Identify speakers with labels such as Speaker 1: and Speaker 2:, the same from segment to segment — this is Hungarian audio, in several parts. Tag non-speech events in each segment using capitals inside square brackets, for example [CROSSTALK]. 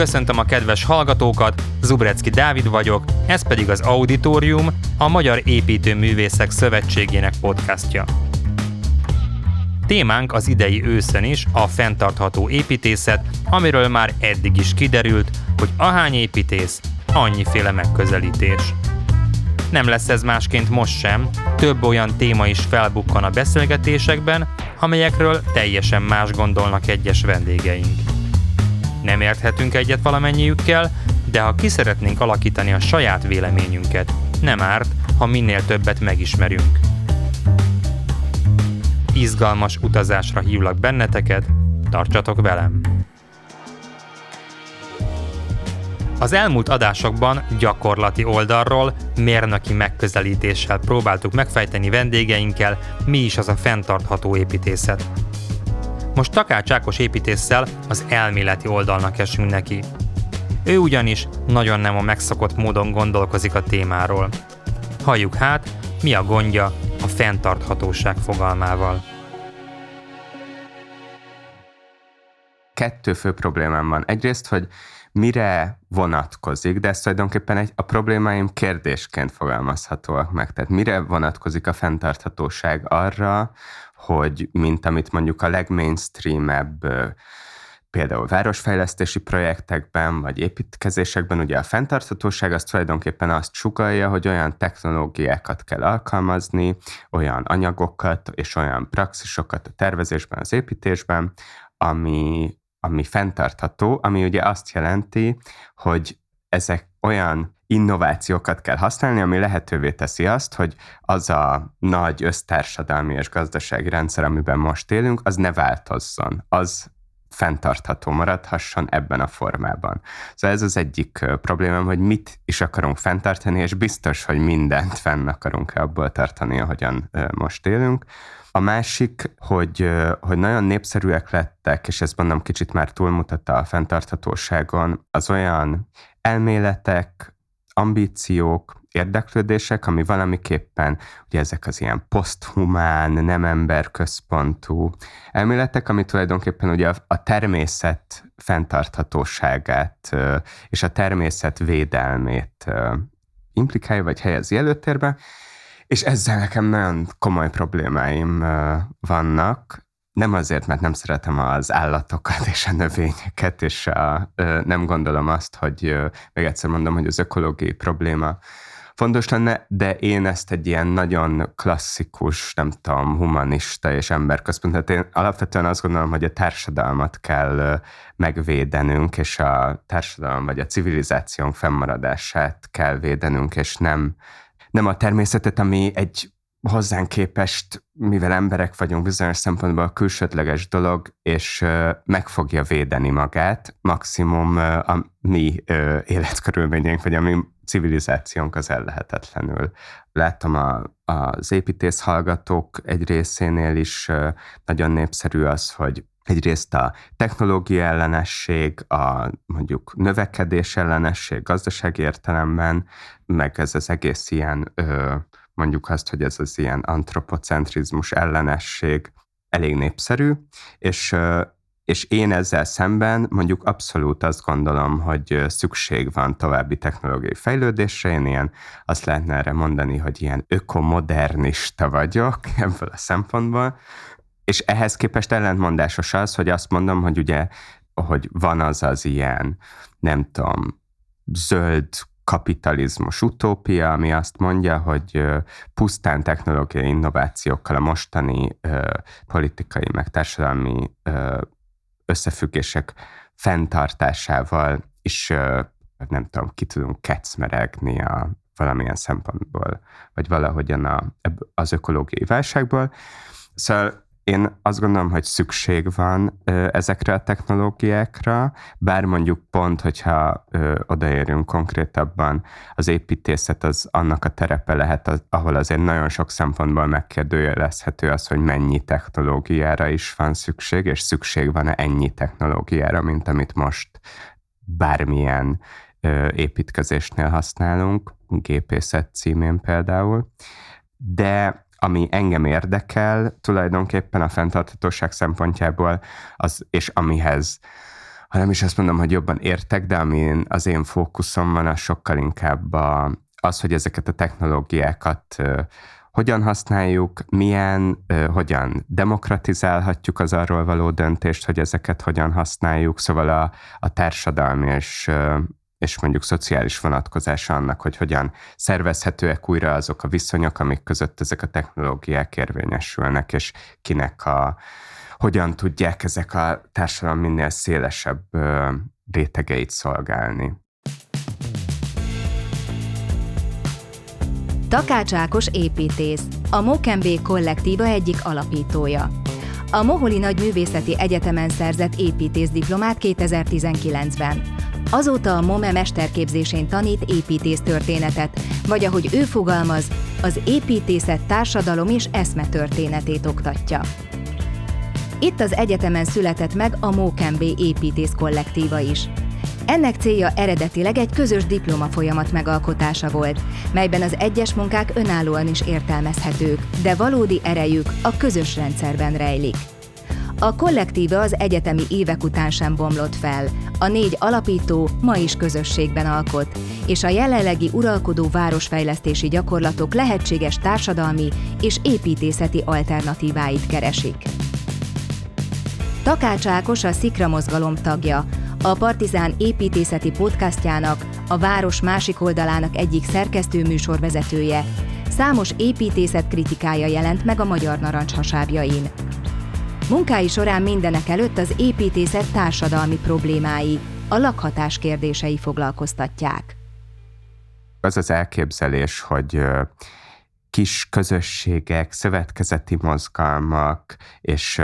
Speaker 1: Köszöntöm a kedves hallgatókat, Zubrecki Dávid vagyok, ez pedig az Auditorium, a Magyar Építőművészek Szövetségének podcastja. Témánk az idei őszön is a fenntartható építészet, amiről már eddig is kiderült, hogy ahány építész, annyiféle megközelítés. Nem lesz ez másként most sem, több olyan téma is felbukkan a beszélgetésekben, amelyekről teljesen más gondolnak egyes vendégeink. Nem érthetünk egyet valamennyiükkel, de ha ki alakítani a saját véleményünket, nem árt, ha minél többet megismerünk. Izgalmas utazásra hívlak benneteket, tartsatok velem! Az elmúlt adásokban gyakorlati oldalról, mérnöki megközelítéssel próbáltuk megfejteni vendégeinkkel, mi is az a fenntartható építészet. Most Takács Ákos építéssel az elméleti oldalnak esünk neki. Ő ugyanis nagyon nem a megszokott módon gondolkozik a témáról. Halljuk hát, mi a gondja a fenntarthatóság fogalmával.
Speaker 2: Kettő fő problémám van. Egyrészt, hogy mire vonatkozik, de ez tulajdonképpen egy, a problémáim kérdésként fogalmazhatóak meg. Tehát mire vonatkozik a fenntarthatóság arra, hogy mint amit mondjuk a legmainstreamebb például városfejlesztési projektekben, vagy építkezésekben ugye a fenntarthatóság az tulajdonképpen azt sugalja, hogy olyan technológiákat kell alkalmazni, olyan anyagokat és olyan praxisokat a tervezésben, az építésben, ami, ami fenntartható, ami ugye azt jelenti, hogy ezek olyan innovációkat kell használni, ami lehetővé teszi azt, hogy az a nagy össztársadalmi és gazdasági rendszer, amiben most élünk, az ne változzon. Az fenntartható maradhasson ebben a formában. Szóval ez az egyik problémám, hogy mit is akarunk fenntartani, és biztos, hogy mindent fenn akarunk-e abból tartani, ahogyan most élünk. A másik, hogy, hogy nagyon népszerűek lettek, és ez mondom kicsit már túlmutatta a fenntarthatóságon, az olyan elméletek, ambíciók, érdeklődések, ami valamiképpen, ugye ezek az ilyen poszthumán, nem emberközpontú elméletek, ami tulajdonképpen ugye a, természet fenntarthatóságát és a természet védelmét implikálja, vagy helyezi előtérbe, és ezzel nekem nagyon komoly problémáim vannak, nem azért, mert nem szeretem az állatokat és a növényeket, és a, nem gondolom azt, hogy még egyszer mondom, hogy az ökológiai probléma fontos lenne, de én ezt egy ilyen nagyon klasszikus, nem tudom, humanista és emberközpont, tehát én alapvetően azt gondolom, hogy a társadalmat kell megvédenünk, és a társadalom vagy a civilizációnk fennmaradását kell védenünk, és nem, nem a természetet, ami egy hozzánk képest, mivel emberek vagyunk bizonyos szempontból a külsődleges dolog, és meg fogja védeni magát, maximum a mi életkörülményeink, vagy a mi civilizációnk az ellehetetlenül. Láttam a, az építész hallgatók egy részénél is nagyon népszerű az, hogy egyrészt a technológia ellenesség, a mondjuk növekedés ellenesség gazdasági értelemben, meg ez az egész ilyen ö, mondjuk azt, hogy ez az ilyen antropocentrizmus ellenesség elég népszerű, és és én ezzel szemben mondjuk abszolút azt gondolom, hogy szükség van további technológiai fejlődésre. Én ilyen, azt lehetne erre mondani, hogy ilyen ökomodernista vagyok [LAUGHS] ebből a szempontból. És ehhez képest ellentmondásos az, hogy azt mondom, hogy ugye, hogy van az az ilyen, nem tudom, zöld kapitalizmus utópia, ami azt mondja, hogy pusztán technológiai innovációkkal a mostani politikai meg társadalmi összefüggések fenntartásával is nem tudom, ki tudunk kecmeregni a valamilyen szempontból, vagy valahogyan a, az ökológiai válságból. Szóval én azt gondolom, hogy szükség van ö, ezekre a technológiákra, bár mondjuk pont, hogyha ö, odaérünk konkrétabban, az építészet az annak a terepe lehet, az, ahol azért nagyon sok szempontból megkérdőjelezhető az, hogy mennyi technológiára is van szükség, és szükség van-e ennyi technológiára, mint amit most bármilyen ö, építkezésnél használunk, gépészet címén például. De ami engem érdekel tulajdonképpen a fenntarthatóság szempontjából, az, és amihez ha nem is azt mondom, hogy jobban értek, de amin az én fókuszom van, az sokkal inkább a, az, hogy ezeket a technológiákat hogyan használjuk, milyen, hogyan demokratizálhatjuk az arról való döntést, hogy ezeket hogyan használjuk, szóval a, a társadalmi és, és mondjuk szociális vonatkozása annak, hogy hogyan szervezhetőek újra azok a viszonyok, amik között ezek a technológiák érvényesülnek, és kinek a, hogyan tudják ezek a társadalom minél szélesebb rétegeit szolgálni.
Speaker 3: Takács Ákos építész, a Mokembé kollektíva egyik alapítója. A Moholi Nagy Művészeti Egyetemen szerzett építész diplomát 2019-ben. Azóta a MOME mesterképzésén tanít építész történetet, vagy ahogy ő fogalmaz, az építészet társadalom és eszme történetét oktatja. Itt az egyetemen született meg a Mókembé építész kollektíva is. Ennek célja eredetileg egy közös diploma folyamat megalkotása volt, melyben az egyes munkák önállóan is értelmezhetők, de valódi erejük a közös rendszerben rejlik. A kollektíva az egyetemi évek után sem bomlott fel, a négy alapító ma is közösségben alkot, és a jelenlegi uralkodó városfejlesztési gyakorlatok lehetséges társadalmi és építészeti alternatíváit keresik. Takács Ákos a Szikra mozgalom tagja, a Partizán építészeti podcastjának, a város másik oldalának egyik szerkesztő műsorvezetője. Számos építészet kritikája jelent meg a magyar narancs hasábjain. Munkái során mindenek előtt az építészet társadalmi problémái, a lakhatás kérdései foglalkoztatják.
Speaker 2: Az az elképzelés, hogy kis közösségek, szövetkezeti mozgalmak és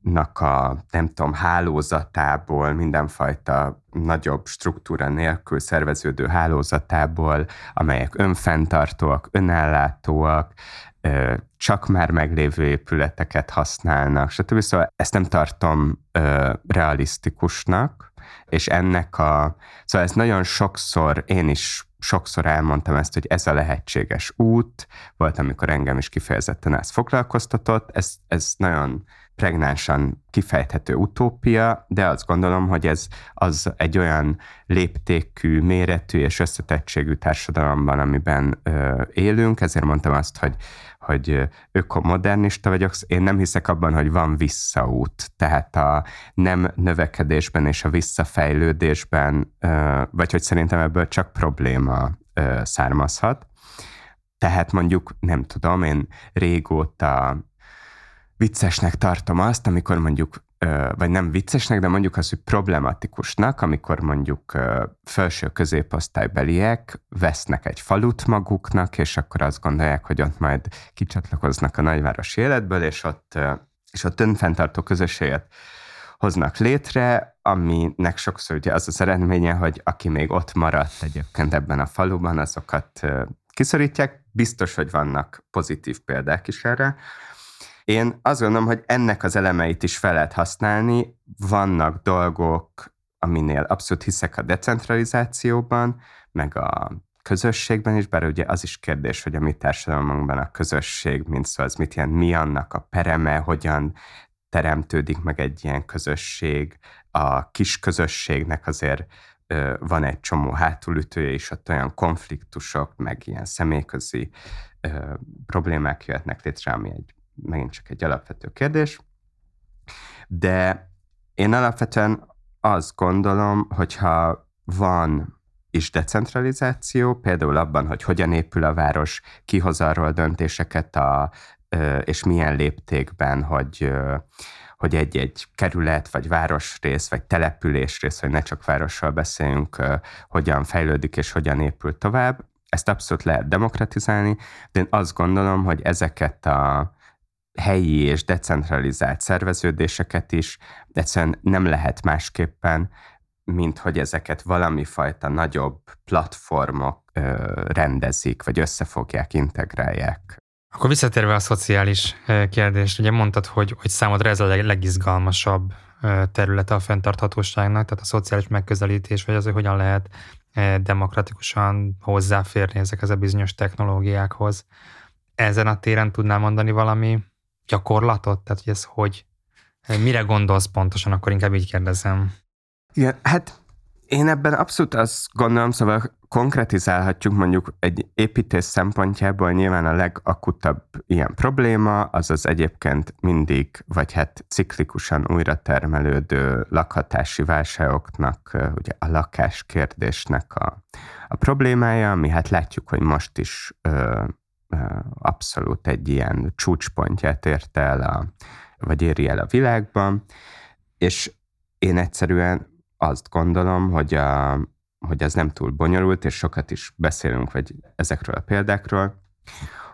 Speaker 2: nak a, nem tudom, hálózatából, mindenfajta nagyobb struktúra nélkül szerveződő hálózatából, amelyek önfenntartóak, önellátóak, csak már meglévő épületeket használnak, stb. Szóval ezt nem tartom realisztikusnak, és ennek a, szóval ez nagyon sokszor, én is sokszor elmondtam ezt, hogy ez a lehetséges út, volt, amikor engem is kifejezetten ez foglalkoztatott, ez, ez nagyon pregnánsan kifejthető utópia, de azt gondolom, hogy ez az egy olyan léptékű, méretű és összetettségű társadalomban, amiben ö, élünk, ezért mondtam azt, hogy hogy ökomodernista vagyok, én nem hiszek abban, hogy van visszaút. Tehát a nem növekedésben és a visszafejlődésben, vagy hogy szerintem ebből csak probléma származhat. Tehát mondjuk, nem tudom, én régóta viccesnek tartom azt, amikor mondjuk, vagy nem viccesnek, de mondjuk azt, hogy problematikusnak, amikor mondjuk felső középosztálybeliek vesznek egy falut maguknak, és akkor azt gondolják, hogy ott majd kicsatlakoznak a nagyvárosi életből, és ott, és ott önfenntartó közösséget hoznak létre, aminek sokszor ugye az az eredménye, hogy aki még ott maradt egyébként ebben a faluban, azokat kiszorítják. Biztos, hogy vannak pozitív példák is erre, én azt gondolom, hogy ennek az elemeit is fel lehet használni. Vannak dolgok, aminél abszolút hiszek a decentralizációban, meg a közösségben is, bár ugye az is kérdés, hogy a mi társadalmunkban a közösség, mint szó, az mit jelent, mi annak a pereme, hogyan teremtődik meg egy ilyen közösség. A kis közösségnek azért van egy csomó hátulütője is, ott olyan konfliktusok, meg ilyen személyközi ö, problémák jöhetnek létre, ami egy megint csak egy alapvető kérdés, de én alapvetően azt gondolom, hogyha van is decentralizáció, például abban, hogy hogyan épül a város, ki hoz arról döntéseket, a, és milyen léptékben, hogy, hogy egy-egy kerület, vagy városrész, vagy településrész, hogy ne csak városról beszéljünk, hogyan fejlődik és hogyan épül tovább. Ezt abszolút lehet demokratizálni, de én azt gondolom, hogy ezeket a helyi és decentralizált szerveződéseket is egyszerűen nem lehet másképpen, mint hogy ezeket valami fajta nagyobb platformok ö, rendezik, vagy összefogják, integrálják.
Speaker 1: Akkor visszatérve a szociális kérdést, ugye mondtad, hogy, hogy számodra ez a legizgalmasabb területe a fenntarthatóságnak, tehát a szociális megközelítés, vagy az, hogy hogyan lehet demokratikusan hozzáférni ezekhez a bizonyos technológiákhoz. Ezen a téren tudnál mondani valami gyakorlatot? Tehát, hogy ez hogy, mire gondolsz pontosan, akkor inkább így kérdezem.
Speaker 2: Igen, hát én ebben abszolút azt gondolom, szóval konkretizálhatjuk mondjuk egy építés szempontjából nyilván a legakutabb ilyen probléma, az az egyébként mindig, vagy hát ciklikusan újra termelődő lakhatási válságoknak, ugye a lakáskérdésnek a, a problémája, ami hát látjuk, hogy most is ö, abszolút egy ilyen csúcspontját érte el, a, vagy éri el a világban, és én egyszerűen azt gondolom, hogy, a, hogy ez nem túl bonyolult, és sokat is beszélünk vagy ezekről a példákról,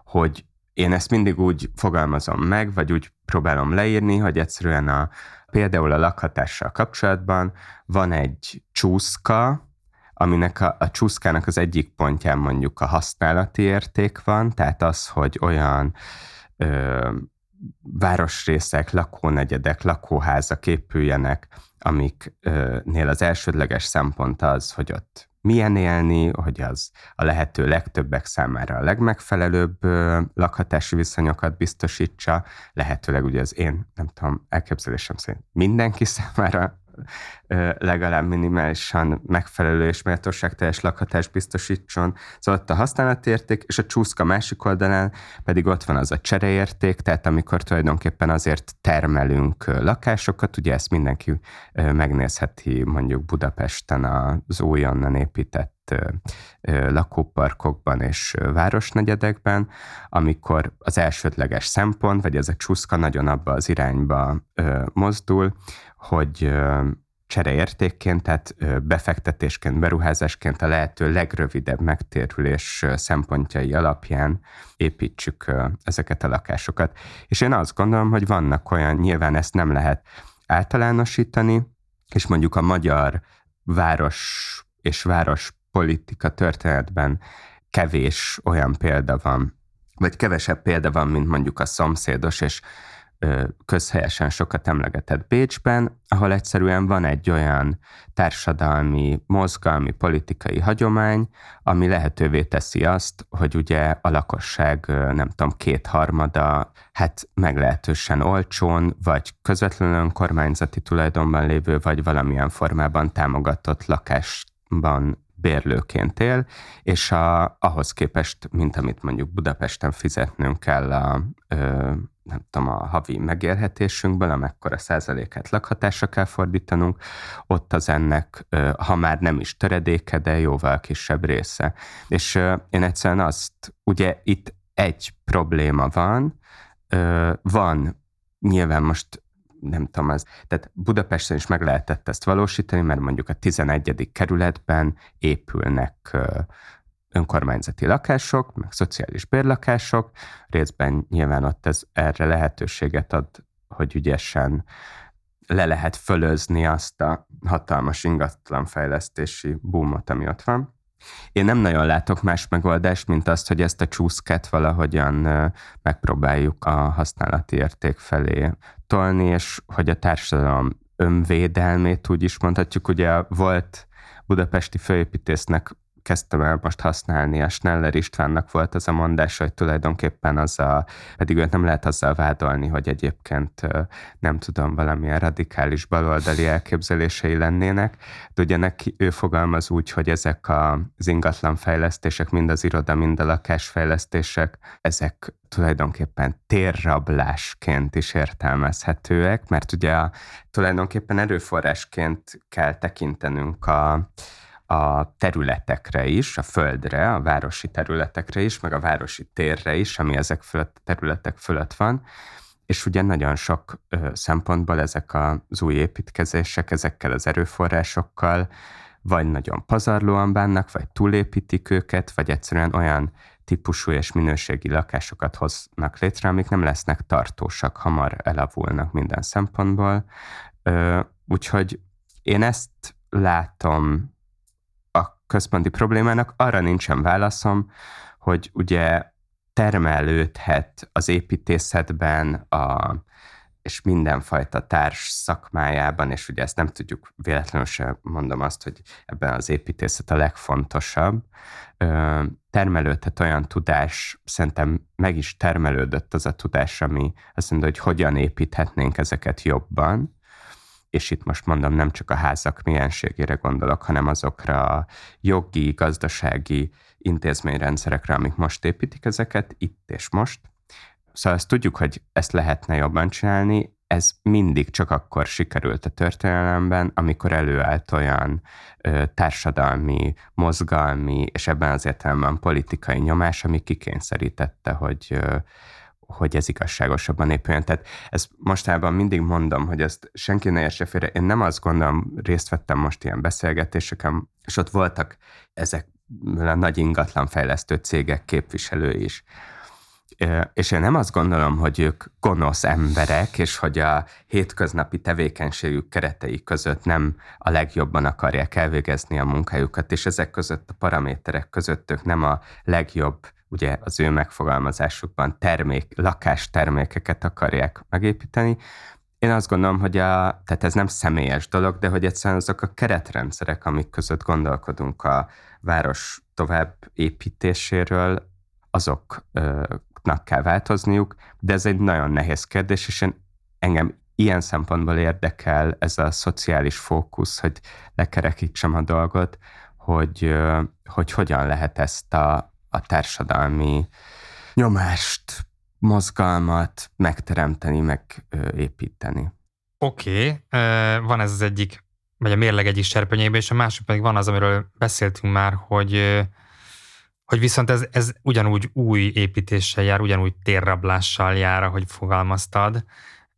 Speaker 2: hogy én ezt mindig úgy fogalmazom meg, vagy úgy próbálom leírni, hogy egyszerűen a, például a lakhatással kapcsolatban van egy csúszka, aminek a, a csúszkának az egyik pontján mondjuk a használati érték van, tehát az, hogy olyan ö, városrészek, lakónegyedek, lakóházak épüljenek, amiknél az elsődleges szempont az, hogy ott milyen élni, hogy az a lehető legtöbbek számára a legmegfelelőbb lakhatási viszonyokat biztosítsa, lehetőleg ugye az én, nem tudom, elképzelésem szerint mindenki [LAUGHS] számára legalább minimálisan megfelelő és méltóságteljes lakhatás biztosítson. Szóval ott a használatérték, és a csúszka másik oldalán pedig ott van az a csereérték, tehát amikor tulajdonképpen azért termelünk lakásokat, ugye ezt mindenki megnézheti mondjuk Budapesten az újonnan épített lakóparkokban és városnegyedekben, amikor az elsődleges szempont, vagy ez a csúszka nagyon abba az irányba mozdul, hogy csereértékként, tehát befektetésként, beruházásként a lehető legrövidebb megtérülés szempontjai alapján építsük ezeket a lakásokat. És én azt gondolom, hogy vannak olyan, nyilván ezt nem lehet általánosítani, és mondjuk a magyar város és város politika történetben kevés olyan példa van, vagy kevesebb példa van, mint mondjuk a szomszédos és közhelyesen sokat emlegetett Bécsben, ahol egyszerűen van egy olyan társadalmi, mozgalmi, politikai hagyomány, ami lehetővé teszi azt, hogy ugye a lakosság, nem tudom, kétharmada, hát meglehetősen olcsón, vagy közvetlenül önkormányzati tulajdonban lévő, vagy valamilyen formában támogatott lakásban bérlőként él, és a, ahhoz képest, mint amit mondjuk Budapesten fizetnünk kell a, ö, nem tudom, a havi megélhetésünkből, amekkora százalékát lakhatásra kell fordítanunk, ott az ennek, ö, ha már nem is töredéke, de jóval kisebb része. És ö, én egyszerűen azt, ugye itt egy probléma van, ö, van nyilván most nem tudom, az, tehát Budapesten is meg lehetett ezt valósítani, mert mondjuk a 11. kerületben épülnek önkormányzati lakások, meg szociális bérlakások, részben nyilván ott ez erre lehetőséget ad, hogy ügyesen le lehet fölözni azt a hatalmas ingatlanfejlesztési boomot, ami ott van. Én nem nagyon látok más megoldást, mint azt, hogy ezt a csúszket valahogyan megpróbáljuk a használati érték felé tolni, és hogy a társadalom önvédelmét úgy is mondhatjuk. Ugye volt budapesti főépítésznek kezdtem el most használni, a Schneller Istvánnak volt az a mondás, hogy tulajdonképpen az a, pedig őt nem lehet azzal vádolni, hogy egyébként nem tudom, valamilyen radikális baloldali elképzelései lennének, de ugye neki ő fogalmaz úgy, hogy ezek az ingatlan fejlesztések, mind az iroda, mind a lakásfejlesztések, ezek tulajdonképpen térrablásként is értelmezhetőek, mert ugye a, tulajdonképpen erőforrásként kell tekintenünk a, a területekre is, a földre, a városi területekre is, meg a városi térre is, ami ezek fölött, területek fölött van, és ugye nagyon sok ö, szempontból ezek az új építkezések ezekkel az erőforrásokkal vagy nagyon pazarlóan bánnak, vagy túlépítik őket, vagy egyszerűen olyan típusú és minőségi lakásokat hoznak létre, amik nem lesznek tartósak, hamar elavulnak minden szempontból. Ö, úgyhogy én ezt látom központi problémának arra nincsen válaszom, hogy ugye termelődhet az építészetben, a, és mindenfajta társ szakmájában, és ugye ezt nem tudjuk véletlenül sem mondom azt, hogy ebben az építészet a legfontosabb, termelődhet olyan tudás, szerintem meg is termelődött az a tudás, ami azt mondja, hogy hogyan építhetnénk ezeket jobban, és itt most mondom, nem csak a házak mienségére gondolok, hanem azokra a jogi, gazdasági intézményrendszerekre, amik most építik ezeket, itt és most. Szóval azt tudjuk, hogy ezt lehetne jobban csinálni, ez mindig csak akkor sikerült a történelemben, amikor előállt olyan ö, társadalmi, mozgalmi, és ebben az értelemben politikai nyomás, ami kikényszerítette, hogy, ö, hogy ez igazságosabban épüljön. Tehát ezt mostában mindig mondom, hogy ezt senki ne értse félre. Én nem azt gondolom, részt vettem most ilyen beszélgetéseken, és ott voltak ezek a nagy ingatlanfejlesztő cégek képviselői is. És én nem azt gondolom, hogy ők gonosz emberek, és hogy a hétköznapi tevékenységük keretei között nem a legjobban akarják elvégezni a munkájukat, és ezek között a paraméterek között ők nem a legjobb ugye az ő megfogalmazásukban termék, lakástermékeket akarják megépíteni. Én azt gondolom, hogy a, tehát ez nem személyes dolog, de hogy egyszerűen azok a keretrendszerek, amik között gondolkodunk a város tovább építéséről, azoknak kell változniuk, de ez egy nagyon nehéz kérdés, és én, engem ilyen szempontból érdekel ez a szociális fókusz, hogy lekerekítsem a dolgot, hogy, hogy hogyan lehet ezt a, a társadalmi nyomást, mozgalmat megteremteni, megépíteni.
Speaker 1: Oké, okay. van ez az egyik, vagy a mérleg egyik serpenyében, és a másik pedig van az, amiről beszéltünk már, hogy hogy viszont ez, ez ugyanúgy új építéssel jár, ugyanúgy térrablással jár, ahogy fogalmaztad,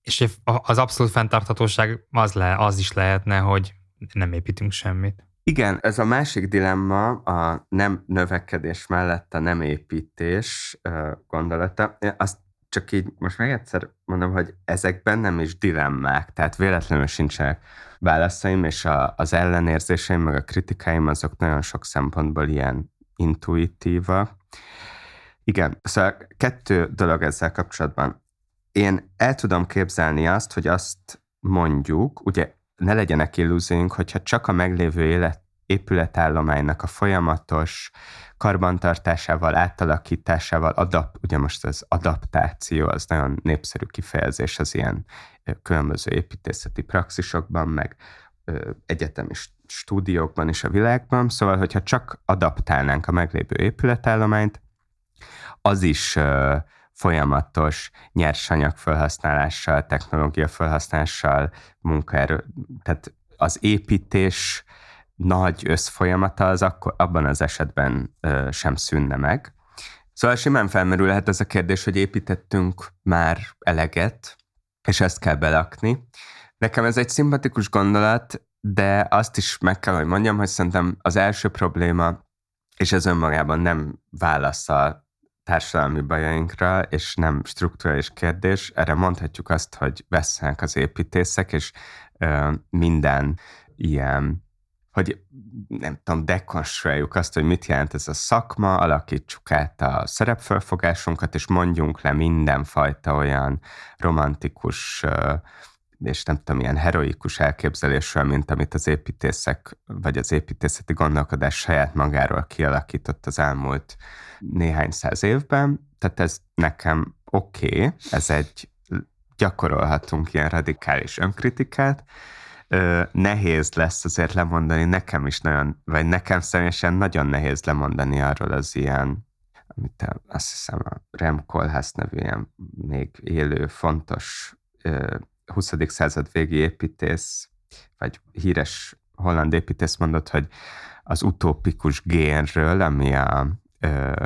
Speaker 1: és az abszolút fenntarthatóság az, le, az is lehetne, hogy nem építünk semmit.
Speaker 2: Igen, ez a másik dilemma, a nem növekedés mellett a nem építés gondolata. Azt csak így most még egyszer mondom, hogy ezekben nem is dilemmák, tehát véletlenül sincsenek válaszaim, és a, az ellenérzéseim, meg a kritikáim azok nagyon sok szempontból ilyen intuitíva. Igen, szóval kettő dolog ezzel kapcsolatban. Én el tudom képzelni azt, hogy azt mondjuk, ugye ne legyenek illúzióink, hogyha csak a meglévő élet, épületállománynak a folyamatos karbantartásával, átalakításával, adap, ugye most az adaptáció, az nagyon népszerű kifejezés az ilyen különböző építészeti praxisokban, meg egyetemi stúdiókban és a világban, szóval, hogyha csak adaptálnánk a meglévő épületállományt, az is folyamatos nyersanyag felhasználással, technológia felhasználással, munkaerő, tehát az építés nagy összfolyamata az akkor, abban az esetben ö, sem szűnne meg. Szóval simán felmerülhet ez a kérdés, hogy építettünk már eleget, és ezt kell belakni. Nekem ez egy szimpatikus gondolat, de azt is meg kell, hogy mondjam, hogy szerintem az első probléma, és ez önmagában nem válasz a társadalmi bajainkra, és nem strukturális kérdés. Erre mondhatjuk azt, hogy vesznek az építészek, és ö, minden ilyen hogy nem tudom, dekonstruáljuk azt, hogy mit jelent ez a szakma, alakítsuk át a szerepfölfogásunkat, és mondjunk le mindenfajta olyan romantikus és nem tudom, ilyen heroikus elképzelésről, mint amit az építészek, vagy az építészeti gondolkodás saját magáról kialakított az elmúlt néhány száz évben. Tehát ez nekem oké, okay, ez egy gyakorolhatunk ilyen radikális önkritikát, nehéz lesz azért lemondani, nekem is nagyon, vagy nekem személyesen nagyon nehéz lemondani arról az ilyen, amit azt hiszem a Rem Koolhaas nevű ilyen még élő, fontos 20. század végi építész, vagy híres holland építész mondott, hogy az utópikus génről, ami a,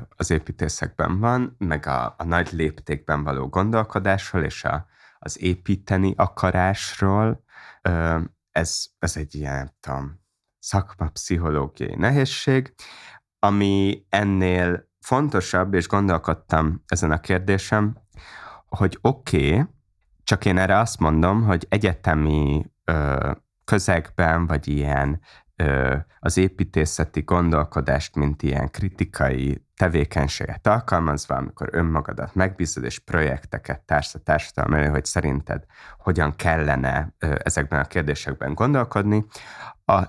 Speaker 2: az építészekben van, meg a, a nagy léptékben való gondolkodásról, és a, az építeni akarásról, ez, ez egy ilyen, tudom, szakmapszichológiai nehézség, ami ennél fontosabb, és gondolkodtam ezen a kérdésem, hogy oké, okay, csak én erre azt mondom, hogy egyetemi ö, közegben, vagy ilyen az építészeti gondolkodást, mint ilyen kritikai tevékenységet alkalmazva, amikor önmagadat megbízod, és projekteket társz a társadalom elő, hogy szerinted hogyan kellene ezekben a kérdésekben gondolkodni, a,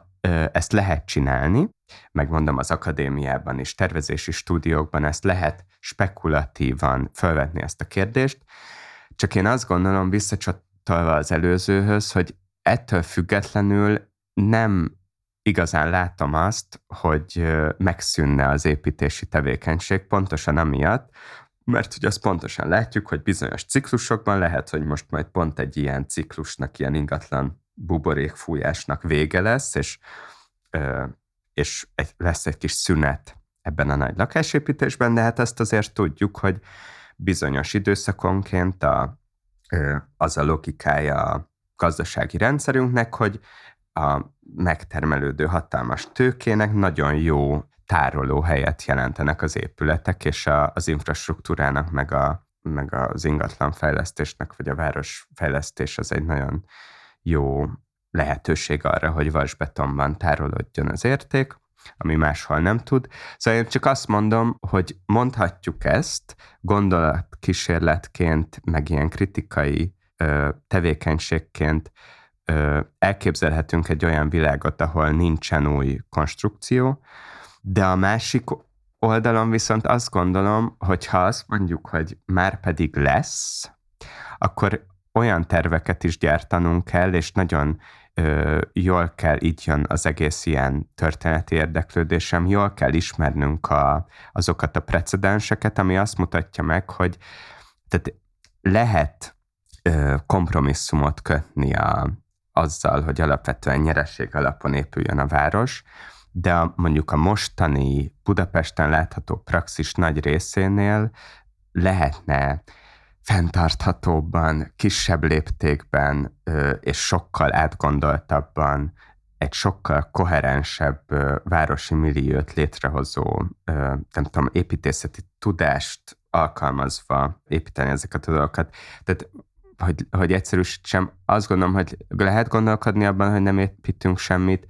Speaker 2: ezt lehet csinálni, megmondom az akadémiában és tervezési stúdiókban ezt lehet spekulatívan felvetni ezt a kérdést, csak én azt gondolom, visszacsatolva az előzőhöz, hogy ettől függetlenül nem igazán látom azt, hogy megszűnne az építési tevékenység, pontosan amiatt, mert ugye azt pontosan látjuk, hogy bizonyos ciklusokban lehet, hogy most majd pont egy ilyen ciklusnak, ilyen ingatlan buborékfújásnak vége lesz, és, és egy, lesz egy kis szünet ebben a nagy lakásépítésben, de hát ezt azért tudjuk, hogy bizonyos időszakonként a, az a logikája a gazdasági rendszerünknek, hogy a megtermelődő hatalmas tőkének nagyon jó tároló helyet jelentenek az épületek, és a, az infrastruktúrának, meg, a, meg az ingatlan fejlesztésnek, vagy a városfejlesztés az egy nagyon jó lehetőség arra, hogy vasbetonban tárolódjon az érték, ami máshol nem tud. Szóval én csak azt mondom, hogy mondhatjuk ezt gondolatkísérletként, meg ilyen kritikai ö, tevékenységként, elképzelhetünk egy olyan világot, ahol nincsen új konstrukció, de a másik oldalon viszont azt gondolom, hogy ha azt mondjuk, hogy már pedig lesz, akkor olyan terveket is gyártanunk kell, és nagyon ö, jól kell, így jön az egész ilyen történeti érdeklődésem, jól kell ismernünk a, azokat a precedenseket, ami azt mutatja meg, hogy tehát lehet ö, kompromisszumot kötni a, azzal, hogy alapvetően nyereség alapon épüljön a város, de mondjuk a mostani Budapesten látható praxis nagy részénél lehetne fenntarthatóbban, kisebb léptékben és sokkal átgondoltabban egy sokkal koherensebb városi milliót létrehozó, nem tudom, építészeti tudást alkalmazva építeni ezeket a dolgokat. Tehát hogy, hogy egyszerűsítsem, azt gondolom, hogy lehet gondolkodni abban, hogy nem építünk semmit,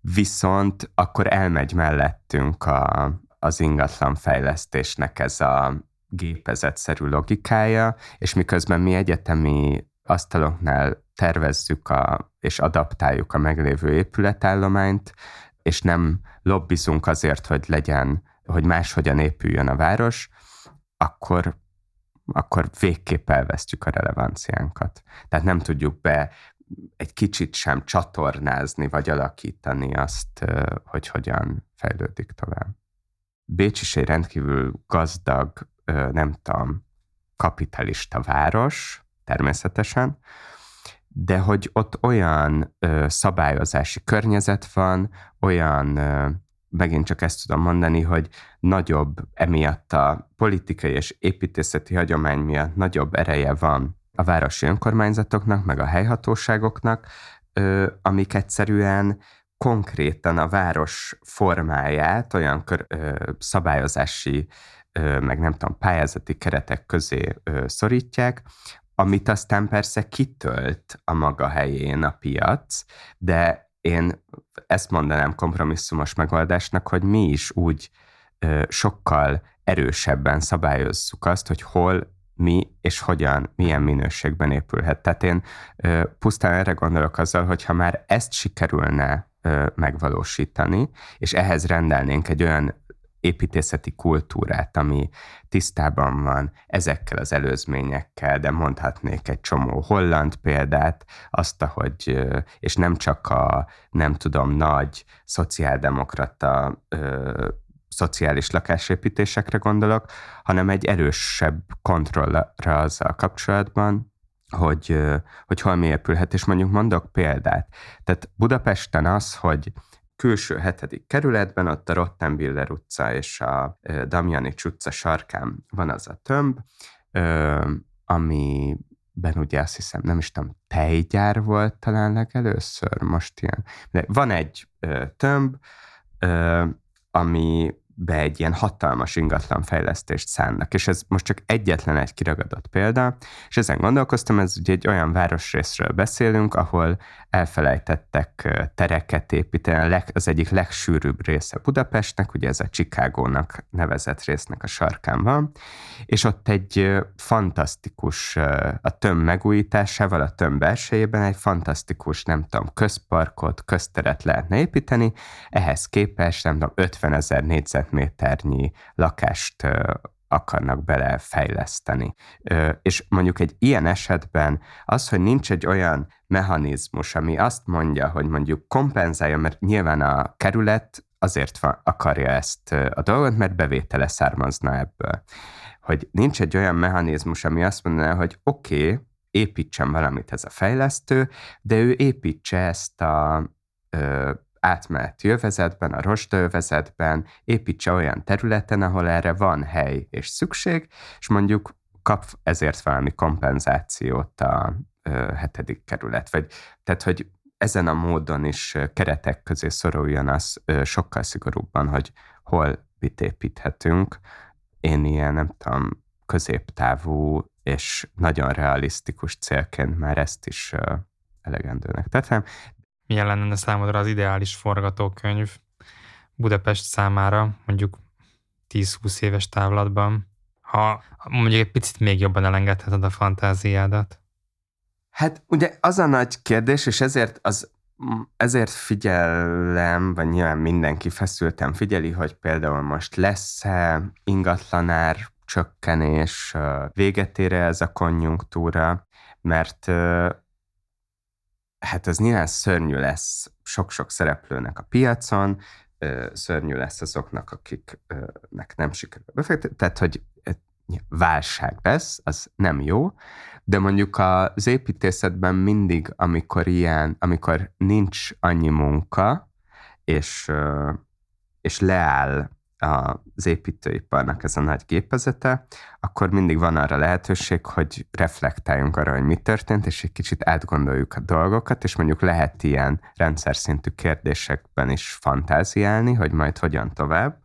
Speaker 2: viszont akkor elmegy mellettünk a, az ingatlan fejlesztésnek ez a gépezetszerű logikája, és miközben mi egyetemi asztaloknál tervezzük a, és adaptáljuk a meglévő épületállományt, és nem lobbizunk azért, hogy legyen, hogy máshogyan épüljön a város, akkor akkor végképp elvesztjük a relevanciánkat. Tehát nem tudjuk be egy kicsit sem csatornázni, vagy alakítani azt, hogy hogyan fejlődik tovább. Bécs is egy rendkívül gazdag, nem tudom, kapitalista város, természetesen, de hogy ott olyan szabályozási környezet van, olyan megint csak ezt tudom mondani, hogy nagyobb emiatt a politikai és építészeti hagyomány miatt nagyobb ereje van a városi önkormányzatoknak, meg a helyhatóságoknak, amik egyszerűen konkrétan a város formáját olyan kör, ö, szabályozási, ö, meg nem tudom, pályázati keretek közé ö, szorítják, amit aztán persze kitölt a maga helyén a piac, de én ezt mondanám kompromisszumos megoldásnak, hogy mi is úgy ö, sokkal erősebben szabályozzuk azt, hogy hol, mi és hogyan, milyen minőségben épülhet. Tehát én ö, pusztán erre gondolok azzal, hogy ha már ezt sikerülne megvalósítani, és ehhez rendelnénk egy olyan építészeti kultúrát, ami tisztában van ezekkel az előzményekkel, de mondhatnék egy csomó holland példát, azt, hogy, és nem csak a, nem tudom, nagy szociáldemokrata ö, szociális lakásépítésekre gondolok, hanem egy erősebb kontrollra azzal kapcsolatban, hogy, hogy hol mi épülhet, és mondjuk mondok példát. Tehát Budapesten az, hogy külső hetedik kerületben, ott a Rottenbiller utca és a Damjani utca sarkán van az a tömb, amiben ugye azt hiszem, nem is tudom, tejgyár volt talán legelőször, most ilyen. De van egy tömb, ami be egy ilyen hatalmas ingatlan fejlesztést szánnak. És ez most csak egyetlen egy kiragadott példa, és ezen gondolkoztam, ez ugye egy olyan városrészről beszélünk, ahol elfelejtettek tereket építeni, az egyik legsűrűbb része Budapestnek, ugye ez a Chicagónak nevezett résznek a sarkán van, és ott egy fantasztikus, a töm megújításával, a töm belsejében egy fantasztikus, nem tudom, közparkot, közteret lehetne építeni, ehhez képest, nem tudom, 50 ezer négyzet négyzetméternyi lakást akarnak belefejleszteni. És mondjuk egy ilyen esetben az, hogy nincs egy olyan mechanizmus, ami azt mondja, hogy mondjuk kompenzálja, mert nyilván a kerület azért akarja ezt a dolgot, mert bevétele származna ebből. Hogy nincs egy olyan mechanizmus, ami azt mondaná, hogy oké, okay, építsen valamit ez a fejlesztő, de ő építse ezt a átmeneti övezetben, a rostölvezetben, építse olyan területen, ahol erre van hely és szükség, és mondjuk kap ezért valami kompenzációt a ö, hetedik kerület. Vagy, tehát, hogy ezen a módon is keretek közé szoruljon az ö, sokkal szigorúbban, hogy hol mit építhetünk. Én ilyen, nem tudom, középtávú és nagyon realisztikus célként már ezt is ö, elegendőnek tettem
Speaker 1: milyen lenne számodra az ideális forgatókönyv Budapest számára, mondjuk 10-20 éves távlatban, ha mondjuk egy picit még jobban elengedheted a fantáziádat?
Speaker 2: Hát ugye az a nagy kérdés, és ezért az ezért figyelem, vagy nyilván mindenki feszültem figyeli, hogy például most lesz-e ingatlanár csökkenés, véget ér ez a konjunktúra, mert hát ez nyilván szörnyű lesz sok-sok szereplőnek a piacon, szörnyű lesz azoknak, akiknek nem sikerül befektetni, tehát hogy válság lesz, az nem jó, de mondjuk az építészetben mindig, amikor ilyen, amikor nincs annyi munka, és, és leáll az építőiparnak ez a nagy gépezete, akkor mindig van arra lehetőség, hogy reflektáljunk arra, hogy mi történt, és egy kicsit átgondoljuk a dolgokat, és mondjuk lehet ilyen rendszer szintű kérdésekben is fantáziálni, hogy majd hogyan tovább.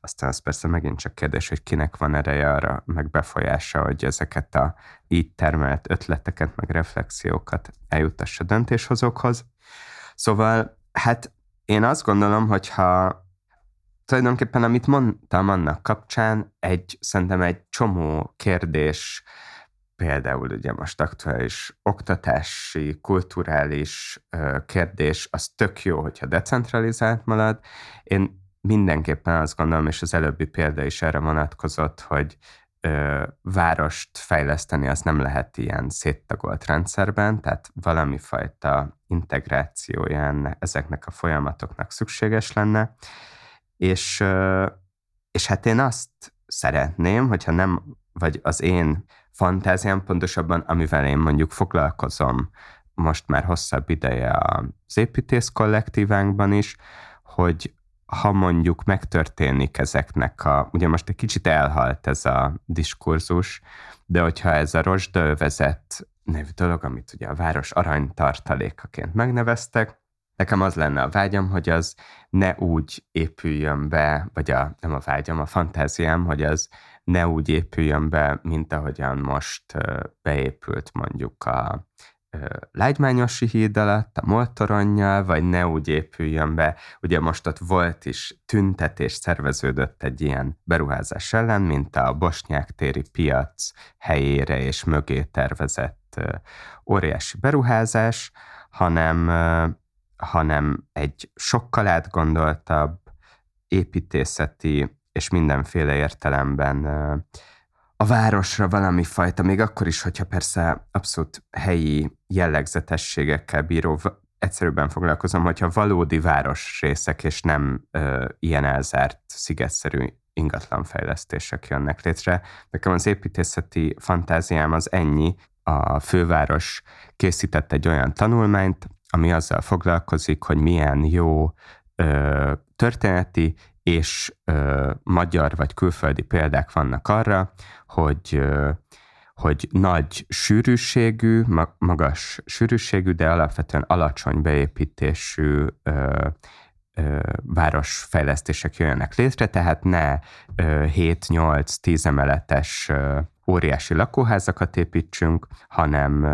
Speaker 2: Aztán az persze megint csak kérdés, hogy kinek van ereje arra, meg befolyása, hogy ezeket a így termelt ötleteket, meg reflexiókat eljutassa döntéshozókhoz. Szóval, hát én azt gondolom, hogy ha tulajdonképpen amit mondtam annak kapcsán, egy, szerintem egy csomó kérdés, például ugye most aktuális oktatási, kulturális kérdés, az tök jó, hogyha decentralizált marad. Én mindenképpen azt gondolom, és az előbbi példa is erre vonatkozott, hogy ö, várost fejleszteni az nem lehet ilyen széttagolt rendszerben, tehát valami fajta integrációján ezeknek a folyamatoknak szükséges lenne. És, és hát én azt szeretném, hogyha nem, vagy az én fantáziám pontosabban, amivel én mondjuk foglalkozom most már hosszabb ideje az építész kollektívánkban is, hogy ha mondjuk megtörténik ezeknek a, ugye most egy kicsit elhalt ez a diskurzus, de hogyha ez a rozsdölvezet nevű dolog, amit ugye a város aranytartalékaként megneveztek, Nekem az lenne a vágyam, hogy az ne úgy épüljön be, vagy a, nem a vágyam, a fantáziám, hogy az ne úgy épüljön be, mint ahogyan most beépült mondjuk a Lágymányosi híd alatt, a Moltoronnyal, vagy ne úgy épüljön be. Ugye most ott volt is tüntetés szerveződött egy ilyen beruházás ellen, mint a Bosnyák téri piac helyére és mögé tervezett óriási beruházás, hanem hanem egy sokkal átgondoltabb, építészeti és mindenféle értelemben a városra valami fajta, még akkor is, hogyha persze abszolút helyi jellegzetességekkel bíró, egyszerűbben foglalkozom, hogyha valódi városrészek, és nem ö, ilyen elzárt, szigetszerű ingatlanfejlesztések jönnek létre. Nekem az építészeti fantáziám az ennyi. A főváros készített egy olyan tanulmányt, ami azzal foglalkozik, hogy milyen jó ö, történeti és ö, magyar vagy külföldi példák vannak arra, hogy ö, hogy nagy sűrűségű, magas sűrűségű, de alapvetően alacsony beépítésű ö, ö, városfejlesztések jöjjenek létre, tehát ne 7-8-10 emeletes ö, óriási lakóházakat építsünk, hanem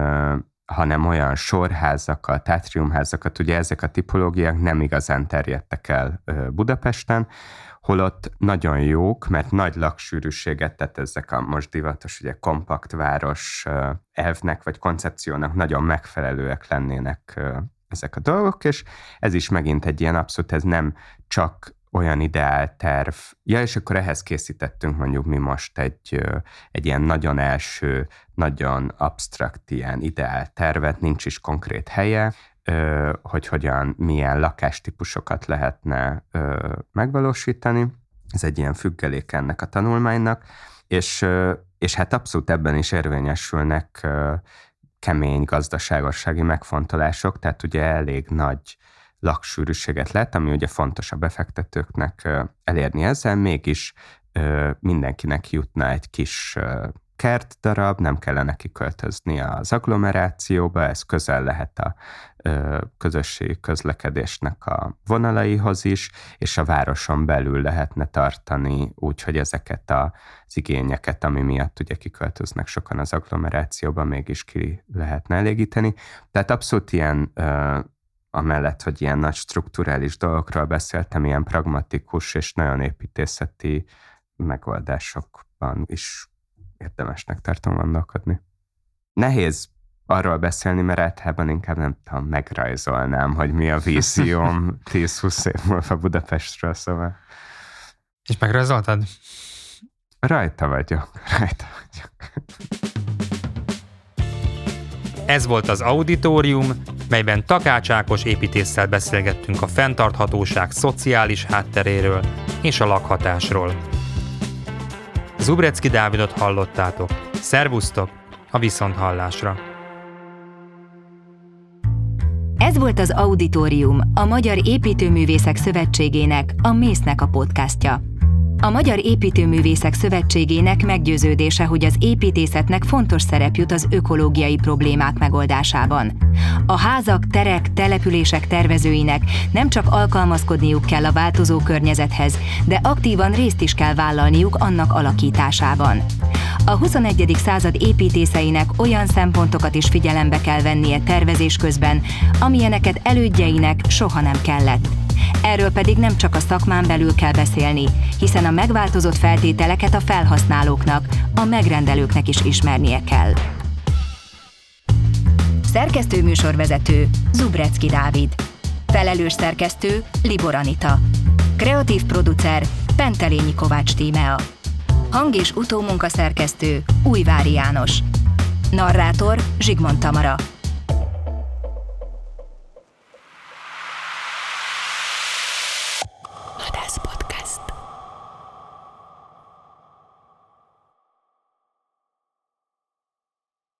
Speaker 2: hanem olyan sorházakat, átriumházakat, ugye ezek a tipológiák nem igazán terjedtek el Budapesten, holott nagyon jók, mert nagy laksűrűséget, tehát ezek a most divatos, ugye kompakt város elvnek vagy koncepciónak nagyon megfelelőek lennének ezek a dolgok, és ez is megint egy ilyen abszolút, ez nem csak olyan ideálterv. Ja, és akkor ehhez készítettünk mondjuk mi most egy, egy ilyen nagyon első, nagyon absztrakt ilyen ideáltervet, nincs is konkrét helye, hogy hogyan, milyen lakástípusokat lehetne megvalósítani. Ez egy ilyen függelék ennek a tanulmánynak, és, és hát abszolút ebben is érvényesülnek kemény gazdaságossági megfontolások, tehát ugye elég nagy laksűrűséget lett, ami ugye fontos a befektetőknek elérni ezzel, mégis mindenkinek jutna egy kis kertdarab, nem kellene kiköltözni az agglomerációba, ez közel lehet a közösségi közlekedésnek a vonalaihoz is, és a városon belül lehetne tartani úgy, hogy ezeket az igényeket, ami miatt ugye kiköltöznek sokan az agglomerációba, mégis ki lehetne elégíteni. Tehát abszolút ilyen amellett, hogy ilyen nagy strukturális dolgokról beszéltem, ilyen pragmatikus és nagyon építészeti megoldásokban is érdemesnek tartom gondolkodni. Nehéz arról beszélni, mert általában inkább nem tudom, megrajzolnám, hogy mi a vízióm [LAUGHS] 10-20 év múlva Budapestről, szóval.
Speaker 1: És megrajzoltad?
Speaker 2: Rajta vagyok, rajta vagyok.
Speaker 1: Ez volt az auditorium, melyben Takács Ákos építésszel beszélgettünk a fenntarthatóság szociális hátteréről és a lakhatásról. Zubrecki Dávidot hallottátok. Szervusztok a viszonthallásra!
Speaker 3: Ez volt az Auditorium, a Magyar Építőművészek Szövetségének, a Mésznek a podcastja. A Magyar Építőművészek Szövetségének meggyőződése, hogy az építészetnek fontos szerep jut az ökológiai problémák megoldásában. A házak, terek, települések tervezőinek nem csak alkalmazkodniuk kell a változó környezethez, de aktívan részt is kell vállalniuk annak alakításában. A 21. század építészeinek olyan szempontokat is figyelembe kell vennie tervezés közben, amilyeneket elődjeinek soha nem kellett. Erről pedig nem csak a szakmán belül kell beszélni, hiszen a megváltozott feltételeket a felhasználóknak, a megrendelőknek is ismernie kell. Szerkesztő műsorvezető Zubrecki Dávid. Felelős szerkesztő Libor Anita. Kreatív producer Pentelényi Kovács Tímea. Hang- és utómunkaszerkesztő Újvári János. Narrátor Zsigmond Tamara.